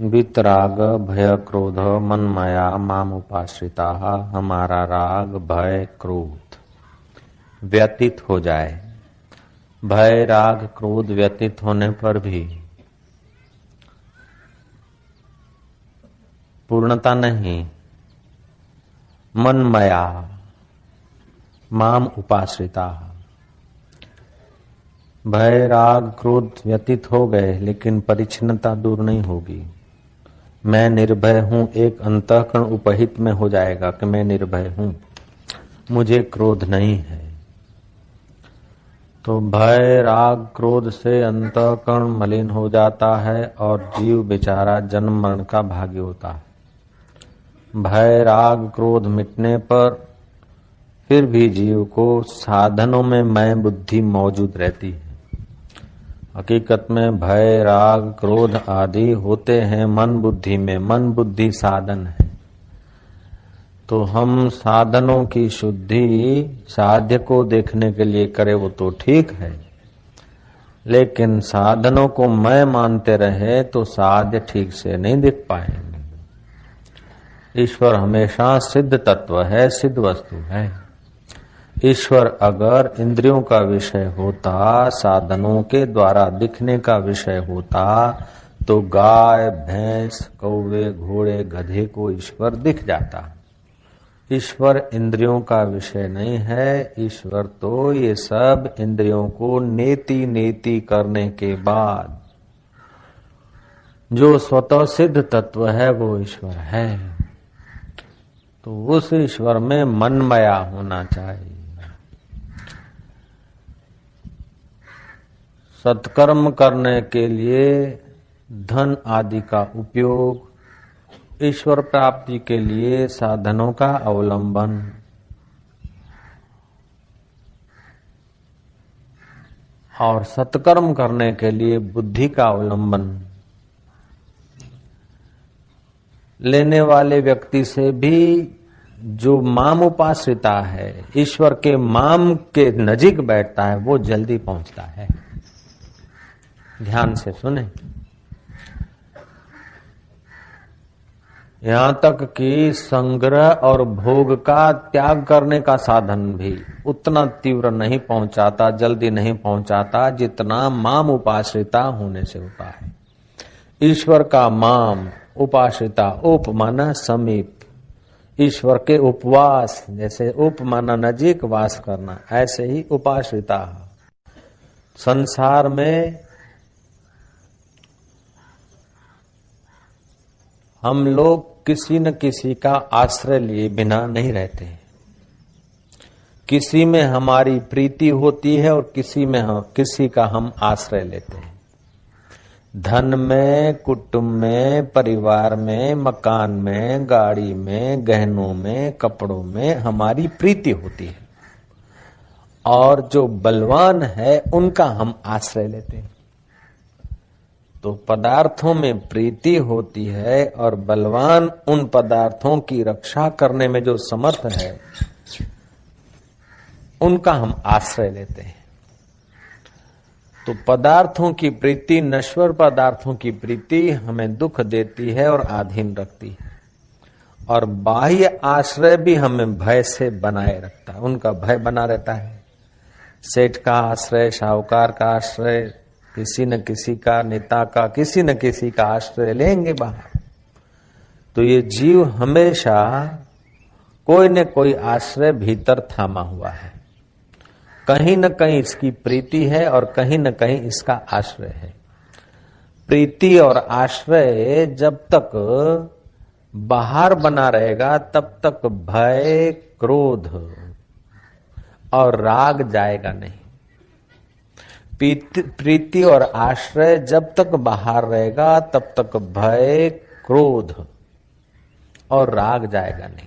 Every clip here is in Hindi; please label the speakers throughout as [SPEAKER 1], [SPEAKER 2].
[SPEAKER 1] वितराग, भय, क्रोध मन माया माम उपाश्रिता, हमारा राग, भय, क्रोध। व्यतीत हो जाए। भय, राग, क्रोध व्यतीत होने पर भी पूर्णता नहीं। मन मया माम उपाश्रिता। भय, राग, क्रोध व्यतीत हो गए, लेकिन परिच्छिन्नता दूर नहीं होगी। मैं निर्भय हूँ, एक अंतकरण उपहित में हो जाएगा कि मैं निर्भय हूँ। मुझे क्रोध नहीं है। तो भय, राग, क्रोध से अंतकरण मलिन हो जाता है और जीव बेचारा जन्म मरण का भाग्य होता है। भय, राग, क्रोध मिटने पर फिर भी जीव को साधनों में मैं बुद्धि मौजूद रहती है। हकीकत में भय, राग, क्रोध आदि होते हैं मन बुद्धि में। मन बुद्धि साधन है। तो हम साधनों की शुद्धि साध्य को देखने के लिए करें, वो तो ठीक है। लेकिन साधनों को मैं मानते रहे तो साध्य ठीक से नहीं दिख पाएँगे। ईश्वर हमेशा सिद्ध तत्व है, सिद्ध वस्तु है। ईश्वर अगर इंद्रियों का विषय होता, साधनों के द्वारा दिखने का विषय होता तो गाय, भैंस, कौवे, घोड़े, गधे को ईश्वर दिख जाता। ईश्वर इंद्रियों का विषय नहीं है, ईश्वर तो ये सब इंद्रियों को नेति नेति करने के बाद। जो स्वतः सिद्ध तत्व है, वो ईश्वर है। तो उस ईश्वर में मनमया होना चाहिए। सत्कर्म करने के लिए धन आदि का उपयोग, ईश्वर प्राप्ति के लिए साधनों का अवलंबन। और सत्कर्म करने के लिए बुद्धि का अवलंबन। लेने वाले व्यक्ति से भी जो माम उपाश्रिता है, ईश्वर के माम के नजीक बैठता है, वो जल्दी पहुँचता है। ध्यान से सुने। यहाँ तक कि संग्रह और भोग का त्याग करने का साधन भी उतना तीव्र नहीं पहुंचाता, जल्दी नहीं पहुंचाता, जितना माम उपाश्रिता होने से होता है। ईश्वर का माम उपाश्रिता उप माना समीप। ईश्वर के उपवास, जैसे उप माना नजीक वास करना, ऐसे ही उपाश्रिता। संसार में हम लोग किसी न किसी का आश्रय लिए बिना नहीं रहते किसी में हमारी प्रीति होती है और किसी में हम, किसी का हम आश्रय लेते हैं। धन में, कुटुंब में, परिवार में, मकान में, गाड़ी में, गहनों में, कपड़ों में हमारी प्रीति होती है। और जो बलवान है, उनका हम आश्रय लेते हैं। तो पदार्थों में प्रीति होती है और बलवान उन पदार्थों की रक्षा करने में जो समर्थ है, उनका हम आश्रय लेते हैं। तो पदार्थों की प्रीति, नश्वर पदार्थों की प्रीति हमें दुख देती है और आधीन रखती है। और बाह्य आश्रय भी हमें भय से बनाए रखता है, उनका भय बना रहता है। सेठ का आश्रय, साहूकार का आश्रय किसी न किसी का, नेता का, किसी न किसी का आश्रय लेंगे बाहर। तो ये जीव हमेशा कोई न कोई आश्रय भीतर थामा हुआ है। कहीं न कहीं इसकी प्रीति है और कहीं न कहीं इसका आश्रय है। प्रीति और आश्रय जब तक बाहर बना रहेगा, तब तक भय, क्रोध और राग जाएगा नहीं। प्रीति और आश्रय जब तक बाहर रहेगा, तब तक भय, क्रोध और राग जाएगा नहीं।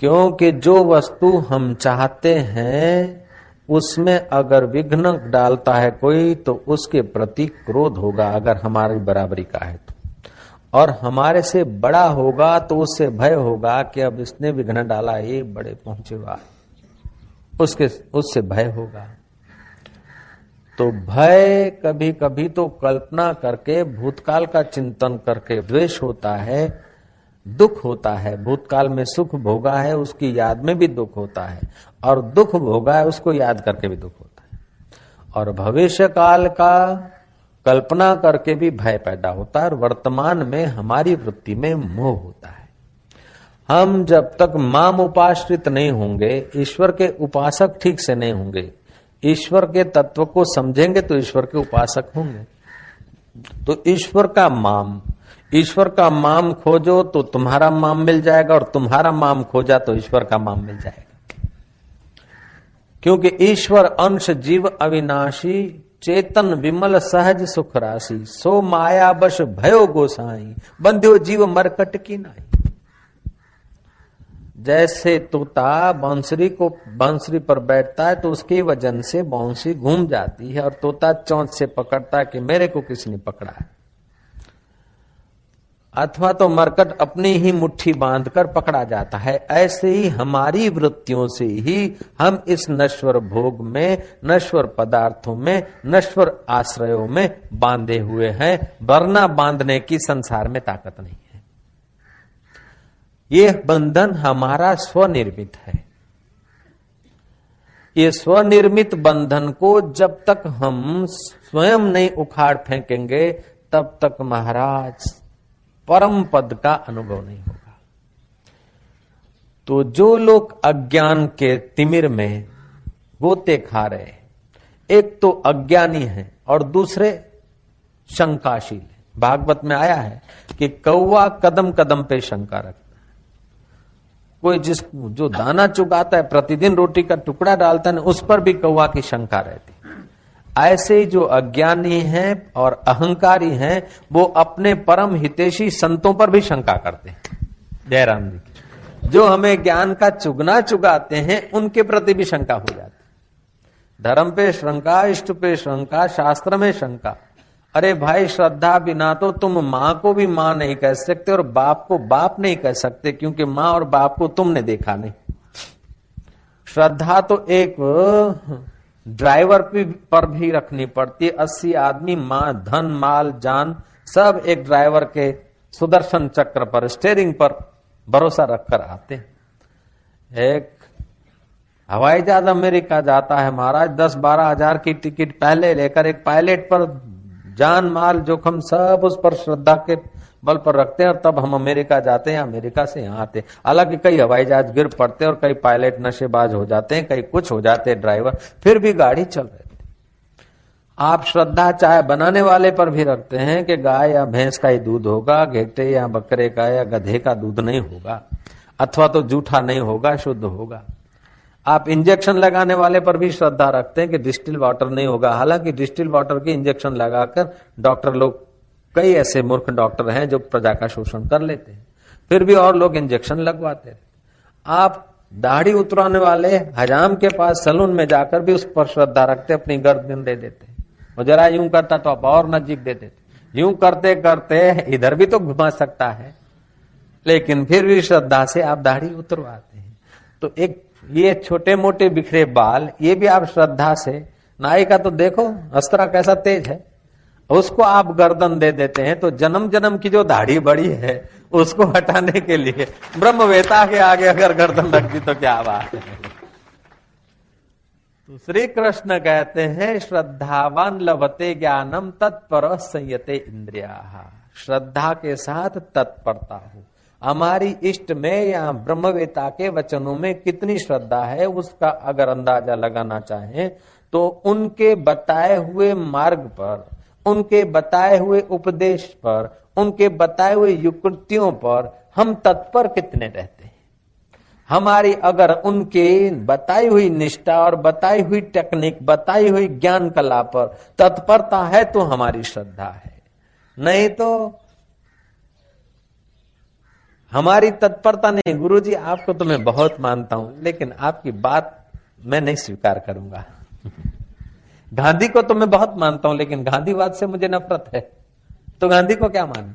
[SPEAKER 1] क्योंकि जो वस्तु हम चाहते हैं, उसमें अगर विघ्न डालता है कोई तो उसके प्रति क्रोध होगा, अगर हमारी बराबरी का है तो। और हमारे से बड़ा होगा तो उससे भय होगा कि अब इसने विघ्न डाला, ये बड़े पहुँचे उसके, उससे भय होगा। तो भय कभी कभी तो कल्पना करके, भूतकाल का चिंतन करके द्वेष होता है, दुख होता है। भूतकाल में सुख भोगा है, उसकी याद में भी दुख होता है। और दुख भोगा है, उसको याद करके भी दुख होता है। और भविष्य काल का कल्पना करके भी भय पैदा होता है और वर्तमान में हमारी वृत्ति में मोह होता है। हम जब तक माम उपाश्रित नहीं होंगे, ईश्वर के उपासक ठीक से नहीं होंगे ईश्वर के तत्व को समझेंगे तो ईश्वर के उपासक होंगे। तो ईश्वर का माम, ईश्वर का माम खोजो तो तुम्हारा माम मिल जाएगा और तुम्हारा माम खोजा तो ईश्वर का माम मिल जाएगा। क्योंकि ईश्वर, अंश, जीव, अविनाशी, चेतन, विमल, सहज, सुख राशि, सो माया बश भयो गोसाई, बंध्यो जीव मरकट की नाई। जैसे तोता बांसुरी को बांसुरी पर बैठता है तो उसके वज़न से बांसुरी घूम जाती है और तोता चौंच से पकड़ता है कि मेरे को किसने पकड़ा है। अथवा तो मरकट अपनी ही मुट्ठी बांधकर पकड़ा जाता है। ऐसे ही हमारी वृत्तियों से ही हम इस नश्वर भोग में, नश्वर पदार्थों में, नश्वर आश्रयों में बांधे हुए हैं। वरना बांधने की संसार में ताकत नहीं है। ये बंधन हमारा स्वनिर्मित है। ये स्वनिर्मित बंधन को जब तक हम स्वयं नहीं उखाड़ फेंकेंगे, तब तक महाराज परम पद का अनुभव नहीं होगा। तो जो लोग अज्ञान के तिमिर में गोते खा रहे एक तो अज्ञानी है और दूसरे शंकाशील भागवत में आया है कि कौवा कदम कदम पे शंका रखता है। कोई जिस जो दाना चुगाता है, प्रतिदिन रोटी का टुकड़ा डालता है, उस पर भी कौवा की शंका रहती ऐसे जो अज्ञानी हैं और अहंकारी हैं, वो अपने परम हितेशी संतों पर भी शंका करते हैं। जयराम जी की। जो हमें ज्ञान का चुगना चुगाते हैं, उनके प्रति भी शंका हो जाती धर्म पे शंका, इष्ट पे शंका, शास्त्र में शंका। अरे भाई, श्रद्धा बिना तो तुम माँ को भी माँ नहीं कह सकते और बाप को बाप नहीं कह सकते, क्योंकि माँ और बाप को तुमने देखा नहीं। श्रद्धा तो एक ड्राइवर पर भी रखनी पड़ती है। अस्सी आदमी, माँ, धन, माल, जान, सब एक ड्राइवर के सुदर्शन चक्र पर स्टेरिंग पर भरोसा रखकर आते एक हवाई जहाज़ अमेरिका जाता है महाराज, दस बारह हज़ार की टिकट पहले लेकर, एक पायलट पर जान माल जोखम सब उस पर श्रद्धा के बल पर रखते हैं और तब हम अमेरिका जाते हैं, अमेरिका से यहाँ आते हैं। हालाँकि कई हवाई जहाज़ गिर पड़ते हैं और कई पायलट नशेबाज हो जाते हैं, कई कुछ हो जाते हैं ड्राइवर, फिर भी गाड़ी चल रही आप श्रद्धा चाय बनाने वाले पर भी रखते हैं कि गाय या भैंस का ही दूध होगा, घेटे या बकरे का या गधे का दूध नहीं होगा, अथवा तो जूठा नहीं होगा, शुद्ध होगा। आप इंजेक्शन लगाने वाले पर भी श्रद्धा रखते हैं कि डिस्टिल वाटर नहीं होगा। हालाँकि डिस्टिल वाटर के इंजेक्शन लगाकर डॉक्टर लोग, कई ऐसे मूर्ख डॉक्टर हैं जो प्रजा का शोषण कर लेते हैं। फिर भी और लोग इंजेक्शन लगवाते हैं। आप दाढ़ी उतराने वाले हजाम के पास सलून में जाकर भी उस पर श्रद्धा रखते अपनी गर्दन दे देते और जरा यूँ करता तो आप और नजीक दे देते यूँ करते करते इधर भी तो घुमा सकता है। लेकिन फिर भी श्रद्धा से आप दाढ़ी उतरवाते हैं। तो एक ये छोटे मोटे बिखरे बाल, ये भी आप श्रद्धा से। नाई का तो देखो, अस्त्रा कैसा तेज है। उसको आप गर्दन दे देते हैं तो जन्म जन्म की जो दाढ़ी बड़ी है, उसको हटाने के लिए। ब्रह्मवेता के आगे अगर गर्दन रख दी तो क्या बात है। तो श्री कृष्ण कहते हैं, श्रद्धावान लभते ज्ञानम तत्पर संयते इंद्रिया। श्रद्धा के साथ तत्परता हो। हमारी इष्ट में या ब्रह्मवेता के वचनों में कितनी श्रद्धा है, उसका अगर अंदाज़ा लगाना चाहें तो उनके बताए हुए मार्ग पर, उनके बताए हुए उपदेश पर, उनके बताए हुए युक्तियों पर हम तत्पर कितने रहते हैं? हमारी अगर उनके बताई हुई निष्ठा और बताई हुई टेक्निक, बताई हुई ज्ञान कला पर तत्परता है तो हमारी श्रद्धा है। नहीं तो हमारी तत्परता नहीं। गुरु जी आपको तो मैं बहुत मानता हूँ, लेकिन आपकी बात मैं नहीं स्वीकार करूँगा। गांधी को तो मैं बहुत मानता हूँ, लेकिन गांधीवाद से मुझे नफरत है। तो गांधी को क्या मान?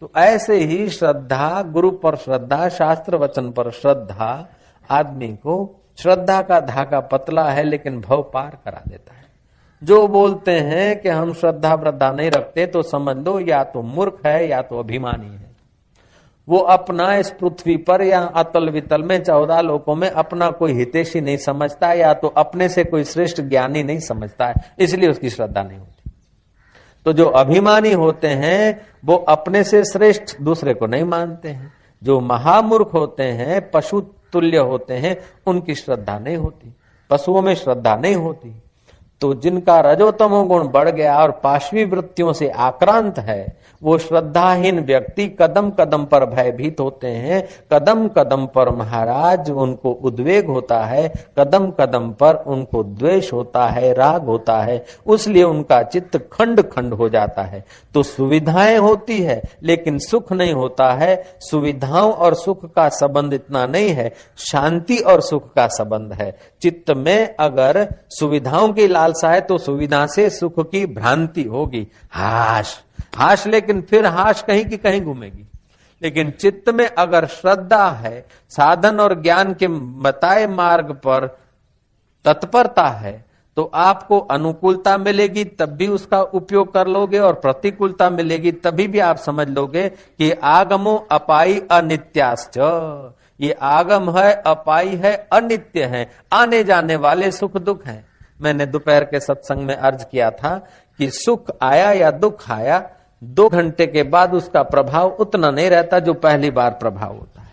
[SPEAKER 1] तो ऐसे ही श्रद्धा, गुरु पर श्रद्धा, शास्त्र वचन पर श्रद्धा, आदमी को श्रद्धा का धागा पतला है, लेकिन भव पार करा देता है। जो बोलते हैं कि हम श्रद्धा वृद्धा नहीं रखते तो समझ लो, या तो मूर्ख है, या तो अभिमानी है। वो अपना इस पृथ्वी पर या अतल वितल में चौदह लोकों में अपना कोई हितेशी नहीं समझता या तो अपने से कोई श्रेष्ठ ज्ञानी नहीं समझता है, इसलिए उसकी श्रद्धा नहीं होती। तो जो अभिमानी होते हैं, वो अपने से श्रेष्ठ दूसरे को नहीं मानते हैं। जो महामूर्ख होते हैं, पशु तुल्य होते हैं, उनकी श्रद्धा नहीं होती। पशुओं में श्रद्धा नहीं होती। तो जिनका रजोतमो गुण बढ़ गया और पाशवी वृत्तियों से आक्रांत है, वो श्रद्धाहीन व्यक्ति कदम कदम पर भयभीत होते हैं। कदम कदम पर महाराज उनको उद्वेग होता है, कदम कदम पर उनको द्वेष होता है, राग होता है, उसलिए उनका चित्त खंड खंड हो जाता है। तो सुविधाएँ होती है, लेकिन सुख नहीं होता है। सुविधाओं और सुख का संबंध इतना नहीं है, शांति और सुख का संबंध है। चित्त में अगर सुविधाओं की लालसा है तो सुविधा से सुख की भ्रांति होगी। हाश। हाश लेकिन फिर हाश कहीं की कहीं घूमेगी। लेकिन चित्त में अगर श्रद्धा है, साधन और ज्ञान के बताए मार्ग पर तत्परता है तो आपको अनुकूलता मिलेगी, तब भी उसका उपयोग कर लोगे और प्रतिकूलता मिलेगी, तभी भी आप समझ लोगे कि आगमो अपाई अनित्याश्च। ये आगम है अपाई है, अनित्य है। आने जाने वाले सुख दुख हैं। मैंने दोपहर के सत्संग में अर्ज़ किया था कि सुख आया या दुख आया, दो घंटे के बाद उसका प्रभाव उतना नहीं रहता जो पहली बार प्रभाव होता है।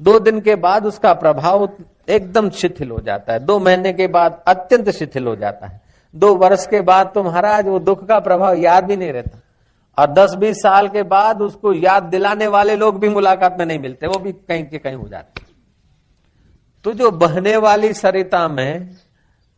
[SPEAKER 1] दो दिन के बाद उसका प्रभाव एकदम शिथिल हो जाता है। दो महीने के बाद अत्यंत शिथिल हो जाता है। दो वर्ष के बाद तो महाराज वो दुख का प्रभाव याद भी नहीं रहता। और दस बीस साल के बाद उसको याद दिलाने वाले लोग भी मुलाकात में नहीं मिलते, वो भी कहीं के कहीं हो जाते तो जो बहने वाली सरिता में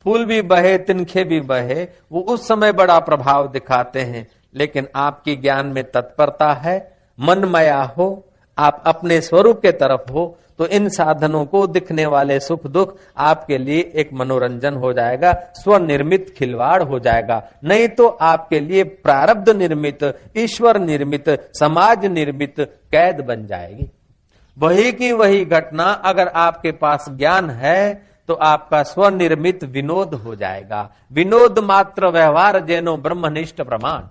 [SPEAKER 1] फूल भी बहे, तिनखे भी बहे, वो उस समय बड़ा प्रभाव दिखाते हैं। लेकिन आपकी ज्ञान में तत्परता है, मनमया हो, आप अपने स्वरूप के तरफ़ हो तो इन साधनों को दिखने वाले सुख दुख आपके लिए एक मनोरंजन हो जाएगा, स्वनिर्मित खिलवाड़ हो जाएगा। नहीं तो आपके लिए प्रारब्ध निर्मित, ईश्वर निर्मित, समाज निर्मित कैद बन जाएगी। वही की वही घटना अगर आपके पास ज्ञान है तो आपका स्वनिर्मित विनोद हो जाएगा। विनोद मात्र व्यवहार जैनो ब्रह्मनिष्ठ प्रमाण।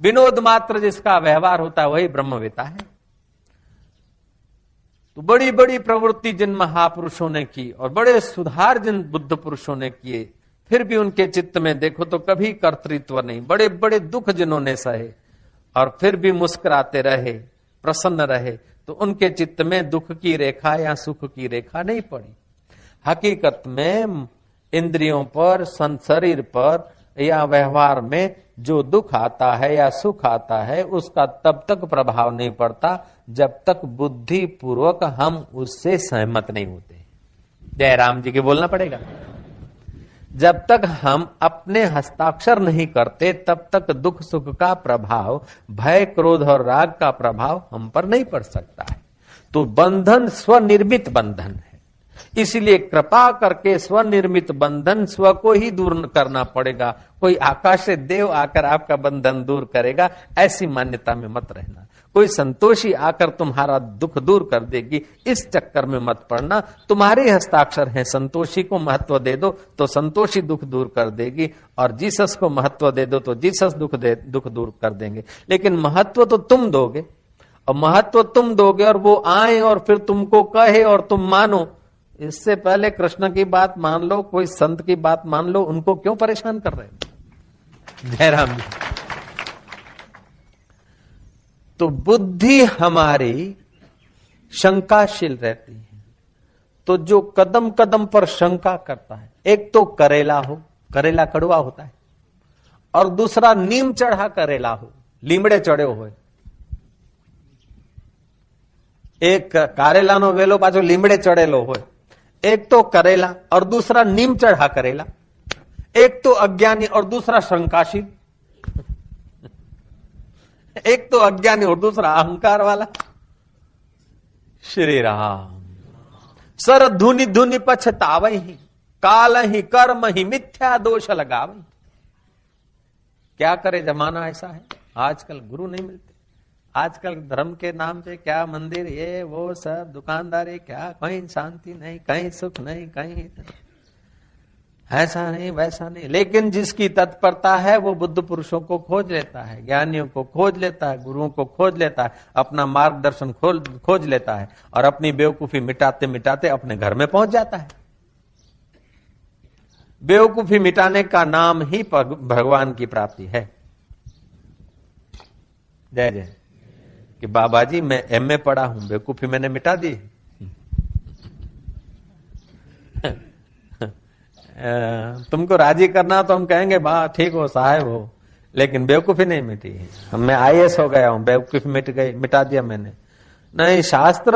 [SPEAKER 1] विनोद मात्र जिसका व्यवहार होता है, वही ब्रह्मवेता है। तो बड़ी बड़ी प्रवृत्ति जिन महापुरुषों ने की और बड़े सुधार जिन बुद्ध पुरुषों ने किए, फिर भी उनके चित्त में देखो तो कभी कर्तृत्व नहीं। बड़े बड़े दुख जिन्होंने सहे और फिर भी मुस्कुराते रहे, प्रसन्न रहे तो उनके चित्त में दुख की रेखा या सुख की रेखा नहीं पड़ी। हकीकत में इंद्रियों पर शरीर पर, या व्यवहार में जो दुख आता है या सुख आता है, उसका तब तक प्रभाव नहीं पड़ता जब तक बुद्धि पूर्वक हम उससे सहमत नहीं होते। जयराम जी के बोलना पड़ेगा। जब तक हम अपने हस्ताक्षर नहीं करते, तब तक दुख सुख का प्रभाव, भय क्रोध और राग का प्रभाव हम पर नहीं पड़ सकता है। तो बंधन, स्वनिर्मित बंधन है। इसलिए कृपा करके स्वनिर्मित बंधन स्व को ही दूर करना पड़ेगा। कोई आकाश से देव आकर आपका बंधन दूर करेगा, ऐसी मान्यता में मत रहना। कोई संतोषी आकर तुम्हारा दुख दूर कर देगी, इस चक्कर में मत पड़ना। तुम्हारे हस्ताक्षर हैं, संतोषी को महत्व दे दो तो संतोषी दुख दूर कर देगी, और जीसस को महत्व दे दो तो जीसस दुख दे, दुख दूर कर देंगे। लेकिन महत्व तो तुम दोगे, और महत्व तुम दोगे, और वो आए और फिर तुमको कहे और तुम मानो। इससे पहले कृष्ण की बात मान लो, कोई संत की बात मान लो, उनको क्यों परेशान कर रहे जयराम जी। तो बुद्धि हमारी शंकाशील रहती है। तो जो कदम कदम पर शंका करता है, एक तो करेला हो, करेला कड़वा होता है, और दूसरा नीम चढ़ा करेला हो, लीमड़े चढ़े हुए। एक कारेला नो वेलो पाचो लीमड़े चढ़ेलो हो एक तो करेला और दूसरा नीम चढ़ा करेला। एक तो अज्ञानी और दूसरा शंकाशील। एक तो अज्ञानी और दूसरा अहंकार वाला। श्री राम। सर धुनि धुनि पछताव ही, काल ही कर्म ही मिथ्या दोष लगाव। क्या करे जमाना ऐसा है? आजकल गुरु नहीं मिलते। आजकल धर्म के नाम पे क्या मंदिर ये, वो सब, दुकानदारी क्या? कहीं शांति नहीं, कहीं सुख नहीं, कहीं ऐसा नहीं, वैसा नहीं। लेकिन जिसकी तत्परता है, वो बुद्ध पुरुषों को खोज लेता है, ज्ञानियों को खोज लेता है, गुरुओं को खोज लेता है, अपना मार्गदर्शन खोज लेता है और अपनी बेवकूफ़ी मिटाते मिटाते अपने घर में पहुँच जाता है। बेवकूफ़ी मिटाने का नाम ही भगवान की प्राप्ति है। जय जय। कि बाबा जी मैं एमए पढ़ा हूँ, बेवकूफ़ी मैंने मिटा दी। तुमको राज़ी करना तो हम कहेंगे बा ठीक हो, साहेब हो। लेकिन बेवकूफ़ी नहीं मिटी। हम मैं आई हो गया हूँ, बेवकूफ़ी मिट गई, मिटा दिया मैंने। नहीं, शास्त्र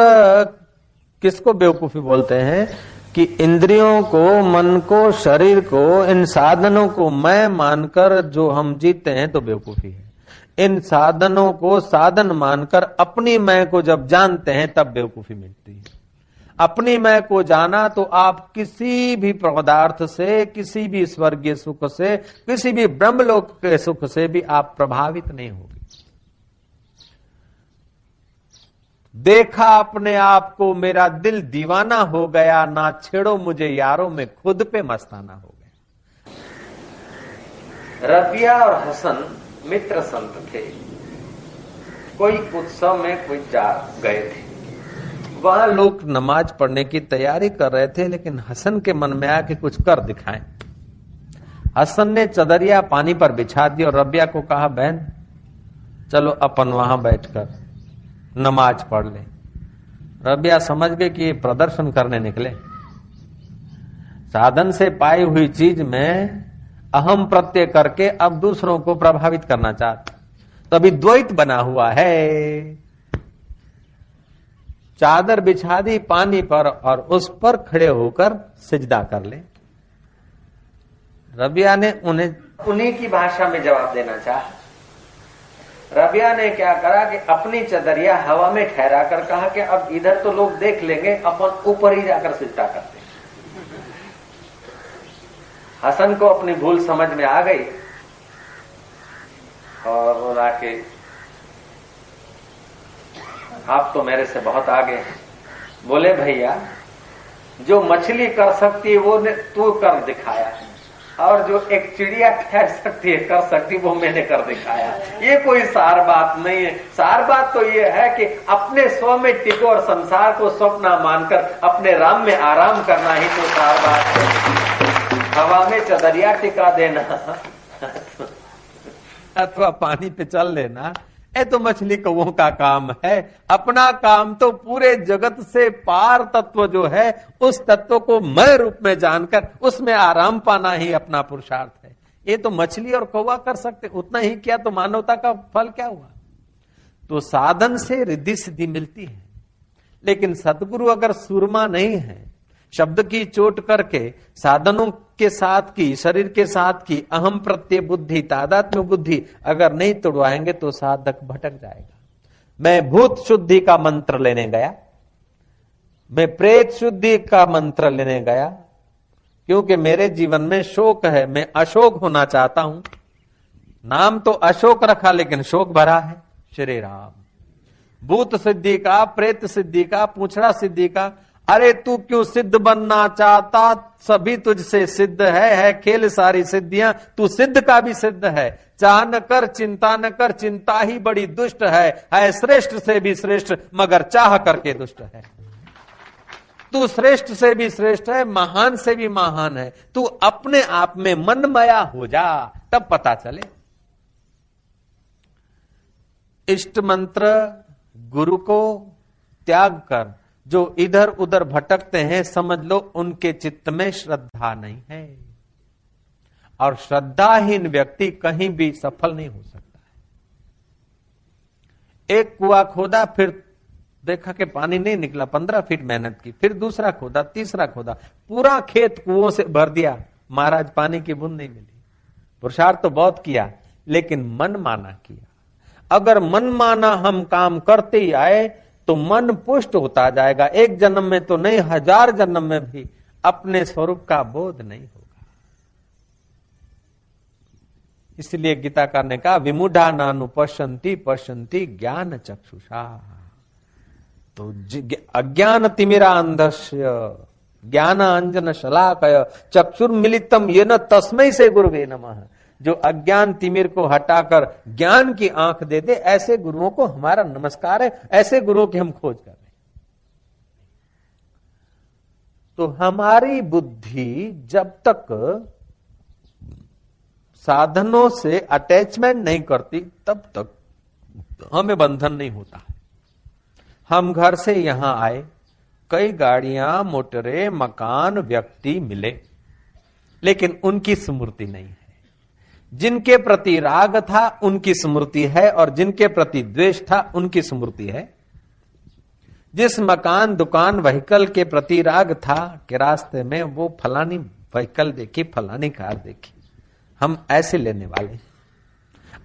[SPEAKER 1] किसको बेवकूफ़ी बोलते हैं? कि इंद्रियों को, मन को, शरीर को, इन साधनों को मैं मानकर जो हम जीते हैं तो बेवकूफ़ी है। इन साधनों को साधन मानकर अपनी मैं को जब जानते हैं, तब बेवकूफ़ी मिलती है। अपनी मैं को जाना तो आप किसी भी पदार्थ से, किसी भी स्वर्गीय सुख से, किसी भी ब्रह्मलोक के सुख से भी आप प्रभावित नहीं होगे। देखा अपने आप को, मेरा दिल दीवाना हो गया, ना छेड़ो मुझे यारों में, खुद पे मस्ताना हो गया। रबिया और हसन मित्र संत थे। कोई उत्सव में कोई जा गए थे। वहाँ लोग नमाज़ पढ़ने की तैयारी कर रहे थे, लेकिन हसन के मन में आया कि कुछ कर दिखाएँ। हसन ने चदरिया पानी पर बिछा दी और रबिया को कहा, बहन, चलो अपन वहाँ बैठकर नमाज़ पढ़ ले। रबिया समझ गए कि प्रदर्शन करने निकले। साधन से पाई हुई चीज़ में अहम प्रत्यय करके अब दूसरों को प्रभावित करना चाहते तो अभी द्वैत बना हुआ है। चादर बिछा दी पानी पर और उस पर खड़े होकर सिजदा कर ले। रबिया ने उन्हें, उन्हीं की भाषा में जवाब देना चाहा। रबिया ने क्या करा कि अपनी चदरिया हवा में ठहरा कर कहा कि अब इधर तो लोग देख लेंगे, अपन ऊपर ही जाकर सिजदा करते हसन को अपनी भूल समझ में आ गई और बोला कि आप तो मेरे से बहुत आगे हैं। बोले, भैया, जो मछली कर सकती है, वो ने, तू कर दिखाया है। और जो एक चिड़िया ठहर सकती है, कर सकती वो मैंने कर दिखाया ये कोई सार बात नहीं है। सार बात तो ये है कि अपने स्व में टिको और संसार को स्वप्न मानकर, अपने राम में आराम करना ही तो सार बात है। हवा में चदरिया टिका देना। अथवा पानी पे चल लेना। ये तो मछली कौओं का काम है। अपना काम तो पूरे जगत से पार तत्व जो है, उस तत्व को मय रूप में जानकर उसमें आराम पाना ही अपना पुरुषार्थ है। ये तो मछली और कौवा कर सकते, उतना ही किया तो मानवता का फल क्या हुआ? तो साधन से रिद्धि सिद्धि मिलती है। लेकिन सदगुरु अगर सुरमा नहीं है शब्द की चोट करके, साधनों के साथ की, शरीर के साथ की अहम प्रत्यय बुद्धि, तादात्म्य बुद्धि अगर नहीं तोड़वाएँगे तो साधक भटक जाएगा। मैं भूत शुद्धि का मंत्र लेने गया। मैं प्रेत शुद्धि का मंत्र लेने गया। क्योंकि मेरे जीवन में शोक है, मैं अशोक होना चाहता हूँ। नाम तो अशोक रखा, लेकिन शोक भरा है। श्री राम। भूत सिद्धि का, प्रेत सिद्धि का, पूछड़ा सिद्धि का अरे तू क्यों सिद्ध बनना चाहता? सभी तुझसे सिद्ध है है खेल सारी सिद्धियाँ। तू सिद्ध का भी सिद्ध है। चाह न कर चिंता न कर, चिंता ही बड़ी दुष्ट है। है श्रेष्ठ से भी श्रेष्ठ, मगर चाह करके दुष्ट है। तू श्रेष्ठ से भी श्रेष्ठ है, महान से भी महान है। तू अपने आप में मनमया हो जा, तब पता चले। इष्ट मंत्र गुरु को त्याग कर जो इधर उधर भटकते हैं, समझ लो उनके चित्त में श्रद्धा नहीं है। और श्रद्धाहीन व्यक्ति कहीं भी सफल नहीं हो सकता है। एक कुआ खोदा, फिर देखा कि पानी नहीं निकला, पंद्रह फीट मेहनत की, फिर दूसरा खोदा, तीसरा खोदा, पूरा खेत कुओं से भर दिया, महाराज पानी की बूंद नहीं मिली। पुरुषार्थ तो बहुत किया, लेकिन मन माना किया। अगर मन माना हम काम करते ही आए तो मन पुष्ट होता जाएगा। एक जन्म में तो नहीं, हज़ार जन्म में भी अपने स्वरूप का बोध नहीं होगा। इसलिए गीताकार ने कहा, विमुढ़ा नानु पश्यंती पश्यंती ज्ञान चक्षुषा। तो अज्ञान तिमिरा अंधस्य ज्ञान अंजन शलाकय चक्षुर मिलितम ये न तस्मय से गुरुवे नमः। जो अज्ञान तिमिर को हटाकर ज्ञान की आँख दे दे, ऐसे गुरुओं को हमारा नमस्कार है, ऐसे गुरुओं की हम खोज कर रहे तो हमारी बुद्धि जब तक साधनों से अटैचमेंट नहीं करती, तब तक हमें बंधन नहीं होता। हम घर से यहाँ आए, कई गाड़ियाँ, मोटरें, मकान, व्यक्ति मिले, लेकिन उनकी स्मृति नहीं है। जिनके प्रति राग था, उनकी स्मृति है, और जिनके प्रति द्वेष था, उनकी स्मृति है। जिस मकान, दुकान व्हीकल के प्रति राग था, के रास्ते में वो फलानी व्हीकल देखी, फलानी कार देखी। हम ऐसे लेने वाले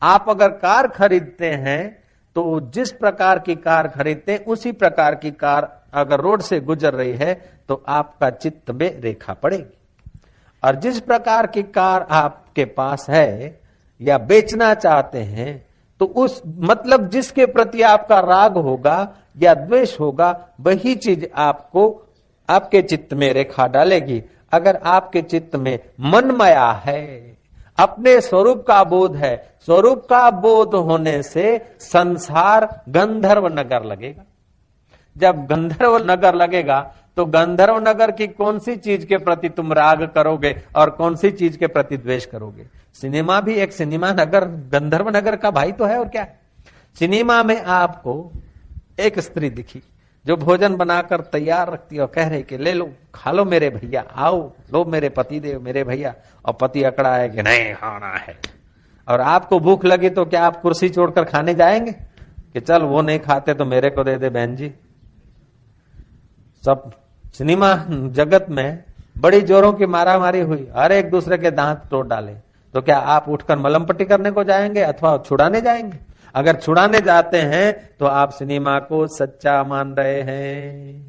[SPEAKER 1] आप अगर कार खरीदते हैं तो जिस प्रकार की कार खरीदते उसी प्रकार की कार अगर रोड से गुजर रही है तो आपका चित्त में रेखा पड़ेगी। और जिस प्रकार की कार आपके पास है या बेचना चाहते हैं तो उस मतलब जिसके प्रति आपका राग होगा या द्वेष होगा, वही चीज़ आपको, आपके चित्त में रेखा डालेगी। अगर आपके चित्त में मन माया है, अपने स्वरूप का बोध है, स्वरूप का बोध होने से संसार गंधर्व नगर लगेगा। जब गंधर्व नगर लगेगा तो गंधर्व नगर की कौन सी चीज़ के प्रति तुम राग करोगे और कौन सी चीज़ के प्रति द्वेष करोगे? सिनेमा भी एक सिनेमा नगर, गंधर्व नगर का भाई तो है और क्या? सिनेमा में आपको एक स्त्री दिखी, जो भोजन बनाकर तैयार रखती और कह रही कि ले लो, खा लो मेरे भैया, आओ, लो मेरे पति देव मेरे भैया। और पति अकड़ा है कि नहीं, खाना है। और आपको भूख लगी तो क्या आप कुर्सी छोड़कर खाने जाएँगे? कि चल वो नहीं खाते तो मेरे को दे दे बहन जी। सब सिनेमा जगत में बड़ी जोरों की मारामारी हुई। हर एक दूसरे के दांत तोड़ डाले। तो क्या आप उठकर मलम पट्टी करने को जाएँगे अथवा छुड़ाने जाएँगे? अगर छुड़ाने जाते हैं तो आप सिनेमा को सच्चा मान रहे हैं।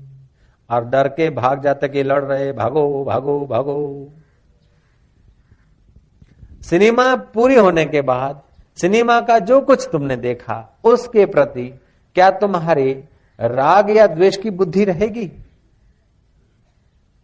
[SPEAKER 1] और डर के भाग जाते कि लड़ रहे, भागो भागो भागो। सिनेमा पूरी होने के बाद, सिनेमा का जो कुछ तुमने देखा, उसके प्रति क्या तुम्हारे राग या द्वेष की बुद्धि रहेगी?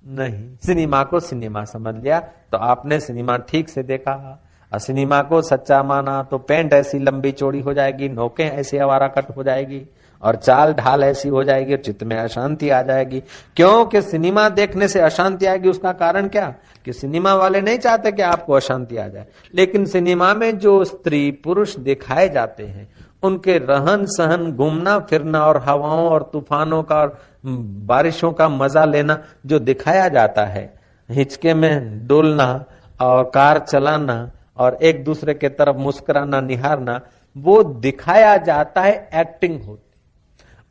[SPEAKER 1] नहीं। सिनेमा को सिनेमा समझ लिया तो आपने सिनेमा ठीक से देखा। और सिनेमा को सच्चा माना तो पेंट ऐसी लंबी चौड़ी हो जाएगी, नोके ऐसी आवारा कट हो जाएगी, और चाल ढाल ऐसी हो जाएगी, और चित्त में अशांति आ जाएगी। क्योंकि सिनेमा देखने से अशांति आएगी, उसका कारण क्या? कि सिनेमा वाले नहीं चाहते कि आपको अशांति आ जाए। लेकिन सिनेमा में जो स्त्री पुरुष दिखाए जाते हैं, उनके रहन सहन घूमना फिरना और हवाओं और तूफानों का और बारिशों का मज़ा लेना जो दिखाया जाता है। हिचके में डोलना और कार चलाना और एक दूसरे के तरफ़ मुस्कुराना, निहारना, वो दिखाया जाता है एक्टिंग होती।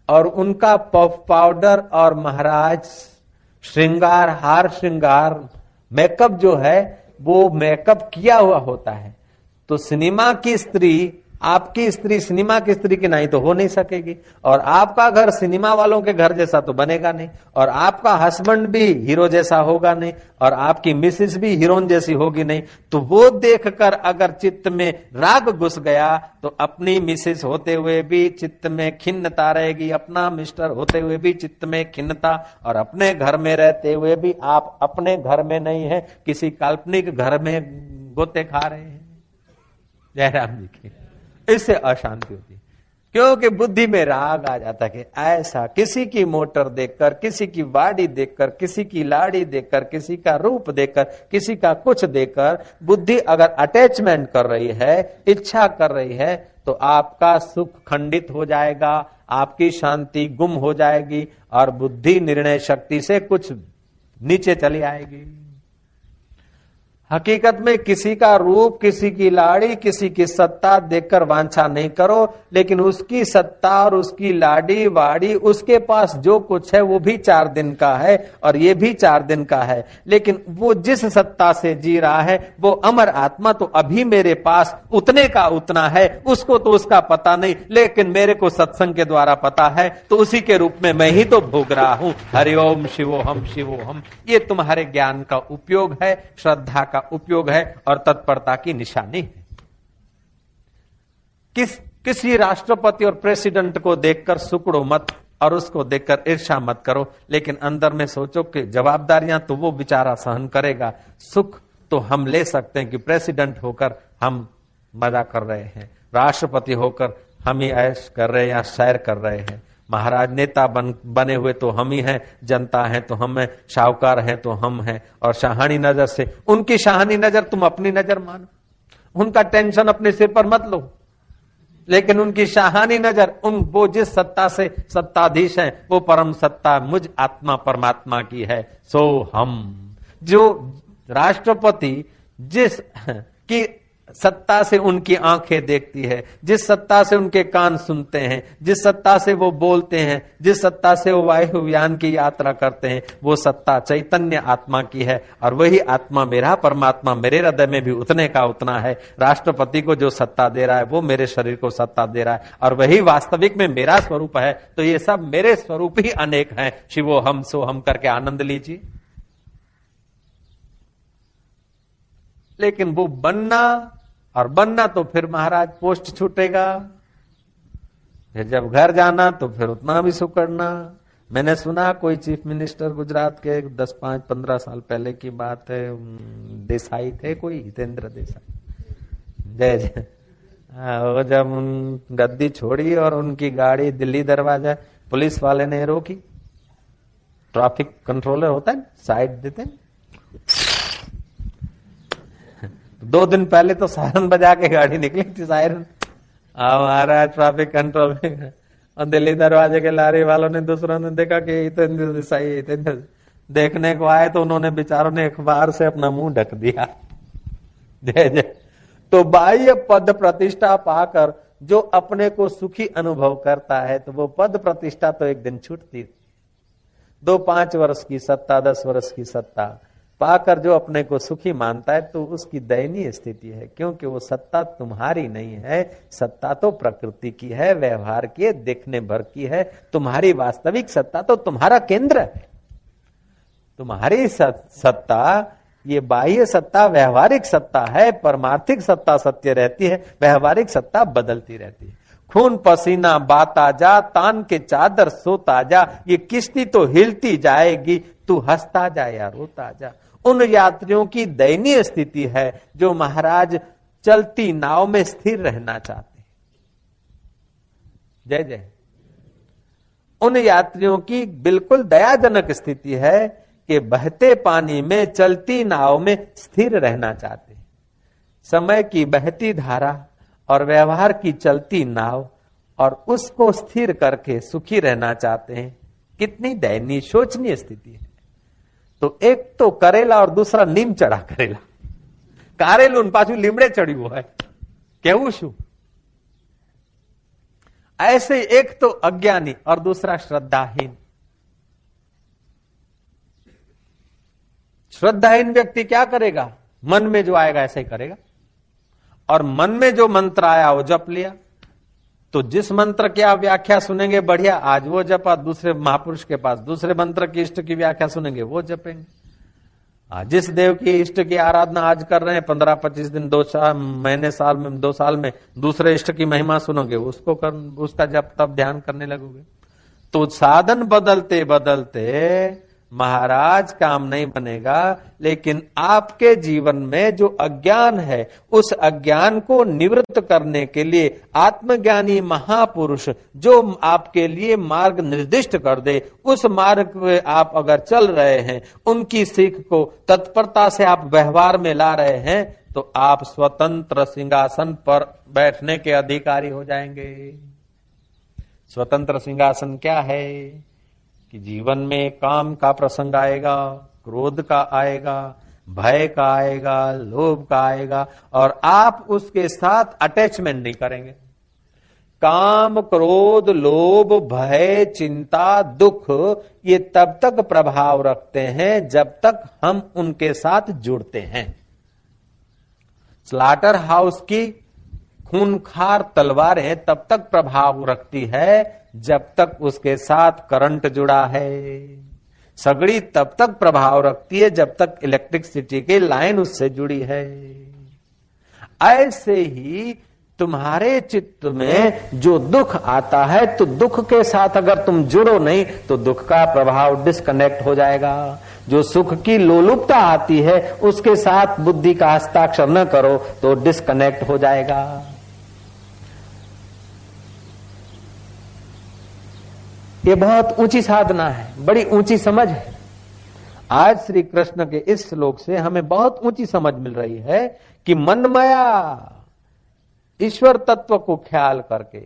[SPEAKER 1] और उनका पफ पाउडर और महाराज श्रृंगार, हार श्रृंगार मेकअप जो है, वो मेकअप किया हुआ होता है। तो सिनेमा की स्त्री आपकी स्त्री सिनेमा की स्त्री की नहीं तो हो नहीं सकेगी। और आपका घर सिनेमा वालों के घर जैसा तो बनेगा नहीं। और आपका हस्बैंड भी हीरो जैसा होगा नहीं। और आपकी मिसिस भी हीरोइन जैसी होगी नहीं। तो वो देखकर अगर चित्त में राग घुस गया तो अपनी मिसिस होते हुए भी चित्त में खिन्नता रहेगी। अपना मिस्टर होते हुए भी चित्त में खिन्नता। और अपने घर में रहते हुए भी आप अपने घर में नहीं है। किसी काल्पनिक घर में गोते खा रहे हैं। जयराम जी की। इससे अशांति होती। क्योंकि बुद्धि में राग आ जाता है कि ऐसा किसी की मोटर देखकर, किसी की वाड़ी देखकर, किसी की लाड़ी देखकर, किसी का रूप देखकर, किसी का कुछ देखकर, बुद्धि अगर अटैचमेंट कर रही है, इच्छा कर रही है तो आपका सुख खंडित हो जाएगा, आपकी शांति गुम हो जाएगी, और बुद्धि निर्णय शक्ति से कुछ नीचे चली आएगी। हकीकत में किसी का रूप, किसी की लाड़ी, किसी की सत्ता देखकर वांछा नहीं करो, लेकिन उसकी सत्ता और उसकी लाड़ी, वाड़ी, उसके पास जो कुछ है, वो भी चार दिन का है, और ये भी चार दिन का है। लेकिन वो जिस सत्ता से जी रहा है, वो अमर आत्मा तो अभी मेरे पास उतने का उतना है, उसको तो उसका पता नहीं, लेकिन मेरे को सत्संग के द्वारा पता है तो उसी के रूप में मैं ही तो भोग रहा हूँ। हरिओम शिवो हम शिवो हम। ये तुम्हारे ज्ञान का उपयोग है, श्रद्धा का उपयोग है और तत्परता की निशानी है। किस, किसी राष्ट्रपति और प्रेसिडेंट को देखकर सुकड़ो मत और उसको देखकर ईर्षा मत करो, लेकिन अंदर में सोचो कि जवाबदारियाँ तो वो बेचारा सहन करेगा। सुख तो हम ले सकते हैं कि प्रेसिडेंट होकर हम मज़ा कर रहे हैं, राष्ट्रपति होकर हम ही ऐश कर रहे हैं या सैर कर रहे हैं। महाराज नेता बन, बने हुए तो हम ही हैं, जनता है तो हम हैं शाहूकार हैं तो हम हैं, और शाहानी नज़र से, उनकी शाहानी नज़र तुम अपनी नज़र मानो। उनका टेंशन अपने सिर पर मत लो। लेकिन उनकी शाहानी नज़र, उन, वो जिस सत्ता से सत्ताधीश है, वो परम सत्ता मुझ आत्मा परमात्मा की है। सो हम। जो राष्ट्रपति जिस, की सत्ता से उनकी आँखें देखती है, जिस सत्ता से उनके कान सुनते हैं, जिस सत्ता से वो बोलते हैं, जिस सत्ता से वो वायुयान की यात्रा करते हैं, वो सत्ता चैतन्य आत्मा की है, और वही आत्मा मेरा, परमात्मा मेरे हृदय में भी उतने का उतना है। राष्ट्रपति को जो सत्ता दे रहा है, वो मेरे शरीर को सत्ता दे रहा है, और वही वास्तविक में मेरा स्वरूप है तो ये सब मेरे स्वरूप ही अनेक है। शिवो हम सो हम करके आनंद लीजिए। लेकिन वो बनना और बनना तो फिर महाराज पोस्ट छूटेगा। फिर जब घर जाना तो फिर उतना भी सुकड़ना मैंने सुना कोई चीफ मिनिस्टर गुजरात के दस पाँच पंद्रह साल पहले की बात है देसाई थे कोई हितेंद्र देसाई। जय जय। हाँ, वो जब उन गद्दी छोड़ी और उनकी गाड़ी दिल्ली दरवाज़ा पुलिस वाले ने रोकी। ट्रैफ़िक कंट्रोलर होता है साइड देते हैं। दो दिन पहले तो सायरन बजा के गाड़ी निकली थी, सायरन। हमारा ट्रैफ़िक कंट्रोल में। और दिल्ली दरवाजे के लारी वालों ने दूसरों ने देखा कि इतने सही इतने देखने को आए तो उन्होंने बेचारों ने अखबार से अपना मुँह ढक दिया। जय जय। तो बाह्य पद प्रतिष्ठा पाकर जो अपने को सुखी अनुभव करता है तो वो पद प्रतिष्ठा तो एक दिन छूटती दो पाँच वर्ष की सत्ता, दस वर्ष की सत्ता। पाकर जो अपने को सुखी मानता है तो उसकी दयनीय स्थिति है, क्योंकि वो सत्ता तुम्हारी नहीं है, सत्ता तो प्रकृति की है, व्यवहार की देखने भर की है, तुम्हारी वास्तविक सत्ता तो तुम्हारा केंद्र है। तुम्हारी सत्ता, ये बाह्य सत्ता, व्यवहारिक सत्ता है, परमार्थिक सत्ता सत्य रहती है, व्यवहारिक सत्ता बदलती रहती है। खून पसीना बाता जा, तान के चादर सोता जा, ये किश्ती तो हिलती जाएगी, तू हंसता जा या रोता जा। उन यात्रियों की दयनीय स्थिति है जो महाराज चलती नाव में स्थिर रहना चाहते हैं। जय जय। उन यात्रियों की बिल्कुल दयाजनक स्थिति है कि बहते पानी में चलती नाव में स्थिर रहना चाहते हैं। समय की बहती धारा और व्यवहार की चलती नाव और उसको स्थिर करके सुखी रहना चाहते हैं। कितनी दयनीय, शोचनीय स्थिति है। तो एक तो करेला और दूसरा नीम चढ़ा करेला કારેલું પાછું લીમડે ચડ્યું હોય કેવું શું ऐसे एक तो अज्ञानी और दूसरा श्रद्धाहीन श्रद्धाहीन व्यक्ति क्या करेगा मन में जो आएगा ऐसे ही करेगा और मन में जो मंत्र आया वो जप लिया तो जिस मंत्र की आप व्याख्या सुनेंगे, बढ़िया, आज वो जपा, दूसरे महापुरुष के पास, दूसरे मंत्र की इष्ट की व्याख्या सुनेंगे, वो जपेंगे। जिस देव की इष्ट की आराधना आज कर रहे हैं, पंद्रह पच्चीस दिन, दो साल, महीने, साल में, दो साल में, दूसरे इष्ट की महिमा सुनोगे, उसको कर, उसका जब तब ध्यान करने लगोगे। तो साधन बदलते बदलते महाराज काम नहीं बनेगा, लेकिन आपके जीवन में जो अज्ञान है, उस अज्ञान को निवृत्त करने के लिए आत्मज्ञानी महापुरुष जो आपके लिए मार्ग निर्दिष्ट कर दे, उस मार्ग पे आप अगर चल रहे हैं, उनकी सीख को तत्परता से आप व्यवहार में ला रहे हैं तो आप स्वतंत्र सिंहासन पर बैठने के अधिकारी हो जाएँगे। स्वतंत्र सिंहासन क्या है? कि जीवन में काम का प्रसंग आएगा, क्रोध का आएगा, भय का आएगा, लोभ का आएगा, और आप उसके साथ अटैचमेंट नहीं करेंगे। काम, क्रोध, लोभ, भय, चिंता, दुख, ये तब तक प्रभाव रखते हैं जब तक हम उनके साथ जुड़ते हैं। स्लाटर हाउस की खूनखार तलवारें तब तक प्रभाव रखती है जब तक उसके साथ करंट जुड़ा है। सगड़ी तब तक प्रभाव रखती है जब तक इलेक्ट्रिसिटी की लाइन उससे जुड़ी है। ऐसे ही तुम्हारे चित्त में जो दुख आता है तो दुख के साथ अगर तुम जुड़ो नहीं तो दुख का प्रभाव डिस्कनेक्ट हो जाएगा। जो सुख की लोलुपता आती है, उसके साथ बुद्धि का हस्ताक्षर न करो तो डिस्कनेक्ट हो जाएगा। ये बहुत ऊँची साधना है, बड़ी ऊँची समझ है। आज श्री कृष्ण के इस श्लोक से हमें बहुत ऊँची समझ मिल रही है कि मनमया ईश्वर तत्व को ख्याल करके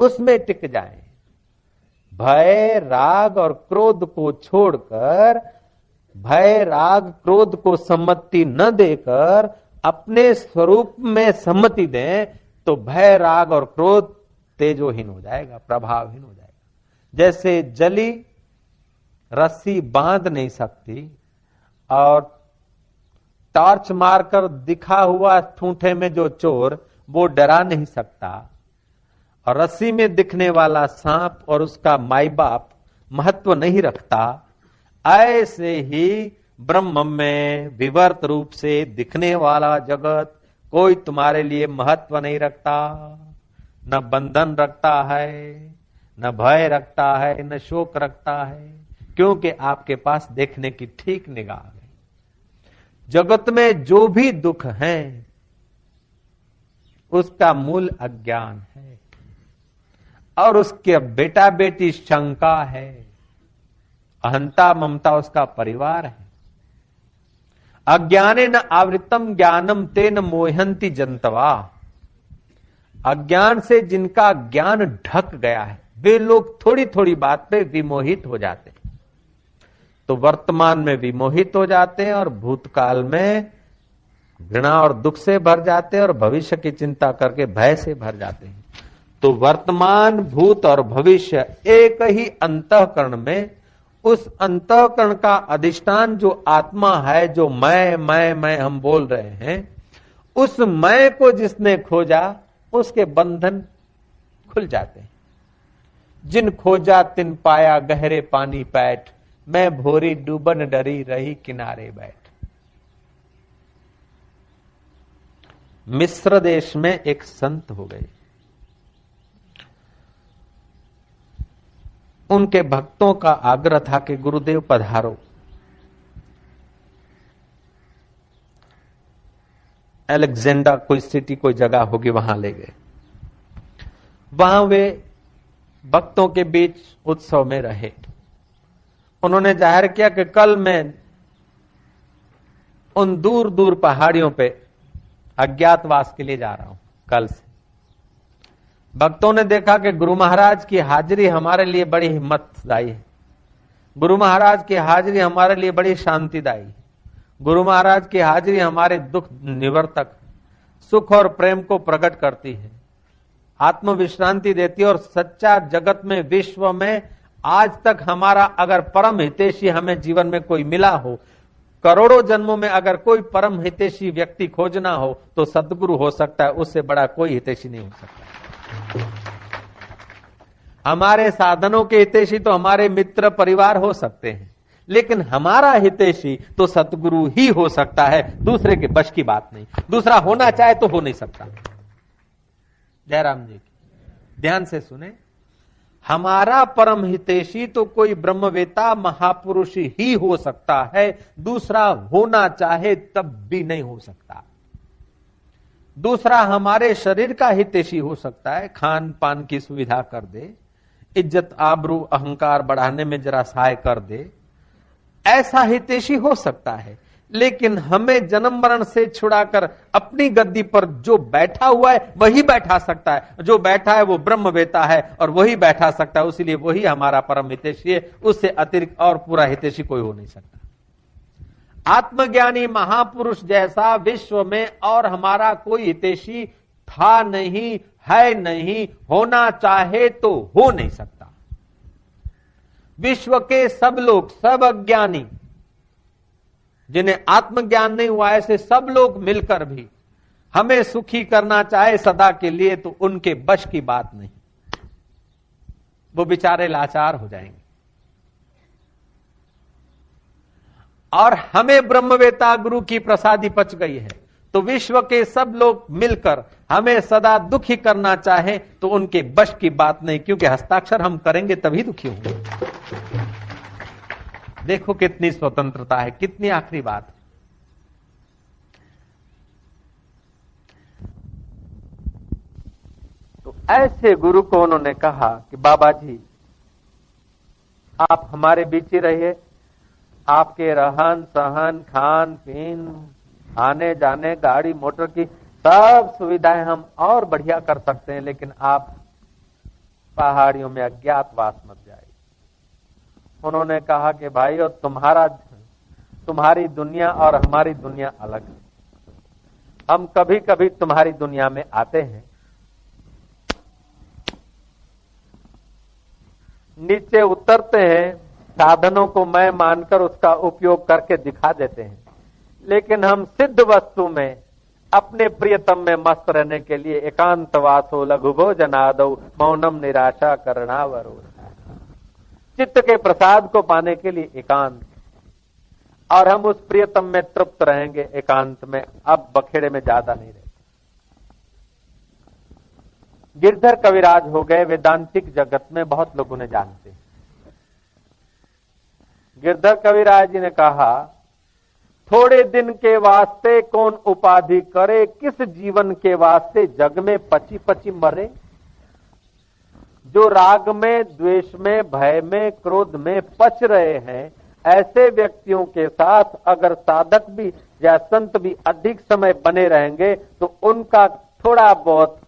[SPEAKER 1] उसमें टिक जाए। भय, राग और क्रोध को छोड़कर, भय, राग, क्रोध को सम्मति न देकर अपने स्वरूप में सम्मति दें तो भय, राग और क्रोध तेजोहीन हो जाएगा, प्रभावहीन हो जाएगा। जैसे जली रस्सी बाँध नहीं सकती और टॉर्च मारकर दिखा हुआ ठूठे में जो चोर, वो डरा नहीं सकता। और रस्सी में दिखने वाला सांप और उसका माई बाप महत्व नहीं रखता। ऐसे ही ब्रह्म में विवर्त रूप से दिखने वाला जगत कोई तुम्हारे लिए महत्व नहीं रखता, न बंधन रखता है। न भय रखता है, न शोक रखता है, क्योंकि आपके पास देखने की ठीक निगाह है। जगत में जो भी दुख है, उसका मूल अज्ञान है। और उसके बेटा बेटी शंका है, अहंता ममता उसका परिवार है। अज्ञाने न आवृतम ज्ञानम तेन मोहंती जनतवा अज्ञान से जिनका ज्ञान ढक गया है वे लोग थोड़ी थोड़ी बात पे विमोहित हो जाते हैं। तो वर्तमान में विमोहित हो जाते हैं और भूतकाल में घृणा और दुख से भर जाते हैं और भविष्य की चिंता करके भय से भर जाते हैं। तो वर्तमान, भूत और भविष्य एक ही अंतकरण में उस अंतकरण का अधिष्ठान जो आत्मा है, जो मैं मैं मैं हम बोल रहे हैं, उस मैं को जिसने खोजा, उसके बंधन खुल जाते हैं। जिन खोजा तिन पाया गहरे पानी पैठ, मैं भोरी डूबन डरी रही किनारे बैठ। मिस्र देश में एक संत हो गए। उनके भक्तों का आग्रह था कि गुरुदेव पधारो। एलेक्जेंडा कोई सिटी, कोई जगह होगी, वहाँ ले गए। वहाँ वे भक्तों के बीच उत्सव में रहे। उन्होंने ज़ाहिर किया कि कल मैं उन दूर दूर पहाड़ियों पे अज्ञातवास के लिए जा रहा हूँ, कल से। भक्तों ने देखा कि गुरु महाराज की हाजिरी हमारे लिए बड़ी हिम्मतदायी है। गुरु महाराज की हाजिरी हमारे लिए बड़ी शांतिदायी है। गुरु महाराज की हाजिरी हमारे दुख निवर्तक, सुख और प्रेम को प्रकट करती है। आत्म विश्रांति देती है और सच्चा जगत में, विश्व में, आज तक हमारा अगर परम हितेशी हमें जीवन में कोई मिला हो, करोड़ों जन्मों में अगर कोई परम हितेशी व्यक्ति खोजना हो तो सदगुरु हो सकता है, उससे बड़ा कोई हितेशी नहीं हो सकता। हमारे साधनों के हितेशी तो हमारे मित्र परिवार हो सकते हैं, लेकिन हमारा हितेशी तो सतगुरु ही हो सकता है, दूसरे के बश की बात नहीं। दूसरा होना चाहे तो हो नहीं सकता। जयराम जी की। ध्यान से सुने। हमारा परम हितेशी तो कोई ब्रह्मवेता, महापुरुष ही हो सकता है। दूसरा होना चाहे तब भी नहीं हो सकता। दूसरा हमारे शरीर का हितेशी हो सकता है। खान पान की सुविधा कर दे। इज़्ज़त, आबरू, अहंकार बढ़ाने में जरा सहाय कर दे। ऐसा हितेशी हो सकता है। लेकिन हमें जन्म मरण से छुड़ाकर अपनी गद्दी पर जो बैठा हुआ है, वही बैठा सकता है। जो बैठा है, वो ब्रह्म वेता है, और वही बैठा सकता है। उसीलिए वही हमारा परम हितेशी है। उससे अतिरिक्त और पूरा हितेशी कोई हो नहीं सकता। आत्मज्ञानी महापुरुष जैसा विश्व में और हमारा कोई हितेशी था नहीं, है नहीं, होना चाहे तो हो नहीं सकता। विश्व के सब लोग, सब अज्ञानी जिन्हें आत्मज्ञान नहीं हुआ, ऐसे सब लोग मिलकर भी हमें सुखी करना चाहे सदा के लिए तो उनके बश की बात नहीं। वो बेचारे लाचार हो जाएँगे। और हमें ब्रह्मवेता गुरु की प्रसादी पच गई है तो विश्व के सब लोग मिलकर हमें सदा दुखी करना चाहे तो उनके बश की बात नहीं, क्योंकि हस्ताक्षर हम करेंगे तभी दुखी होंगे। देखो कितनी स्वतंत्रता है, कितनी आखिरी बात तो ऐसे गुरु को उन्होंने कहा कि, बाबा जी, आप हमारे बीच ही रहिए। आपके रहन सहन, खान पीन, आने जाने, गाड़ी, मोटर की सब सुविधाएँ हम और बढ़िया कर सकते हैं, लेकिन आप पहाड़ियों में अज्ञातवास मत उन्होंने कहा कि भाई, और तुम्हारा, तुम्हारी दुनिया और हमारी दुनिया अलग है। हम कभी कभी तुम्हारी दुनिया में आते हैं। नीचे उतरते हैं, साधनों को मैं मानकर उसका उपयोग करके दिखा देते हैं। लेकिन हम सिद्ध वस्तु में, अपने प्रियतम में मस्त रहने के लिए एकांत वासो लघु भोजनादो मौनम निराशा करणावरो चित्त के प्रसाद को पाने के लिए एकांत और हम उस प्रियतम में तृप्त रहेंगे एकांत में। अब बखेड़े में ज़्यादा नहीं रहे गिरधर कविराज हो गए, वेदांतिक जगत में बहुत लोग उन्हें जानते गिरधर कविराज जी ने कहा, थोड़े दिन के वास्ते कौन उपाधि करे, किस जीवन के वास्ते जग में पची पची मरे? जो राग में, द्वेष में, भय में, क्रोध में पच रहे हैं, ऐसे व्यक्तियों के साथ अगर साधक भी या संत भी अधिक समय बने रहेंगे तो उनका थोड़ा बहुत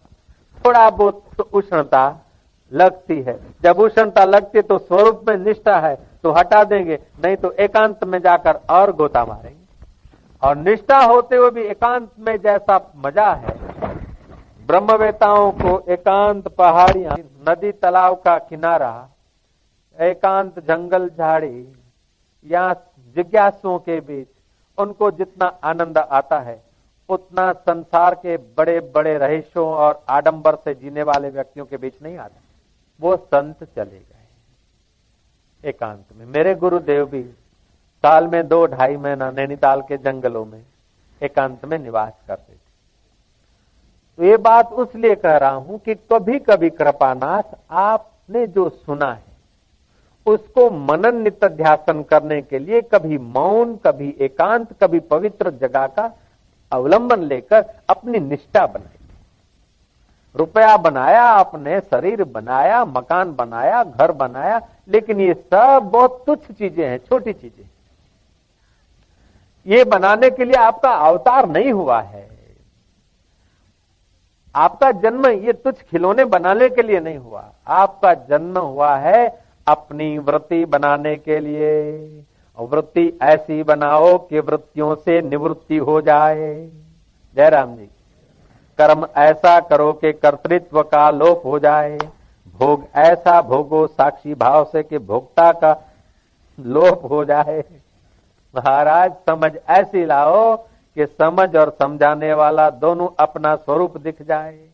[SPEAKER 1] थोड़ा बहुत तो उष्णता लगती है। जब उष्णता लगती है तो स्वरूप में निष्ठा है तो हटा देंगे, नहीं तो एकांत में जाकर और गोता मारेंगे। और निष्ठा होते हुए भी एकांत में जैसा मज़ा है ब्रह्मवेताओं को एकांत पहाड़ियाँ नदी तालाब का किनारा, एकांत जंगल झाड़ी, या जिज्ञासुओं के बीच उनको जितना आनंद आता है, उतना संसार के बड़े बड़े रहस्यों और आडंबर से जीने वाले व्यक्तियों के बीच नहीं आता। वो संत चले गए एकांत में। मेरे गुरुदेव भी साल में दो ढाई महीना नैनीताल के जंगलों में एकांत में निवास करते थे। ये बात उसलिए कह रहा हूँ कि कभी कभी कृपानाथ आपने जो सुना है, उसको मनन नित्यासन करने के लिए कभी मौन, कभी एकांत, कभी पवित्र जगह का अवलंबन लेकर अपनी निष्ठा बनाई। रुपया बनाया आपने शरीर बनाया, मकान बनाया, घर बनाया, लेकिन ये सब बहुत तुच्छ चीज़ें हैं, छोटी चीज़ें ये बनाने के लिए आपका अवतार नहीं हुआ है। आपका जन्म ये तुच्छ खिलौने बनाने के लिए नहीं हुआ। आपका जन्म हुआ है अपनी वृत्ति बनाने के लिए। वृत्ति ऐसी बनाओ कि वृत्तियों से निवृत्ति हो जाए। जयराम जी, कर्म ऐसा करो कि कर्तृत्व का लोप हो जाए। भोग ऐसा भोगो साक्षी भाव से कि भोक्ता का लोप हो जाए। महाराज, समझ ऐसी लाओ कि समझ और समझाने वाला दोनों अपना स्वरूप दिख जाए।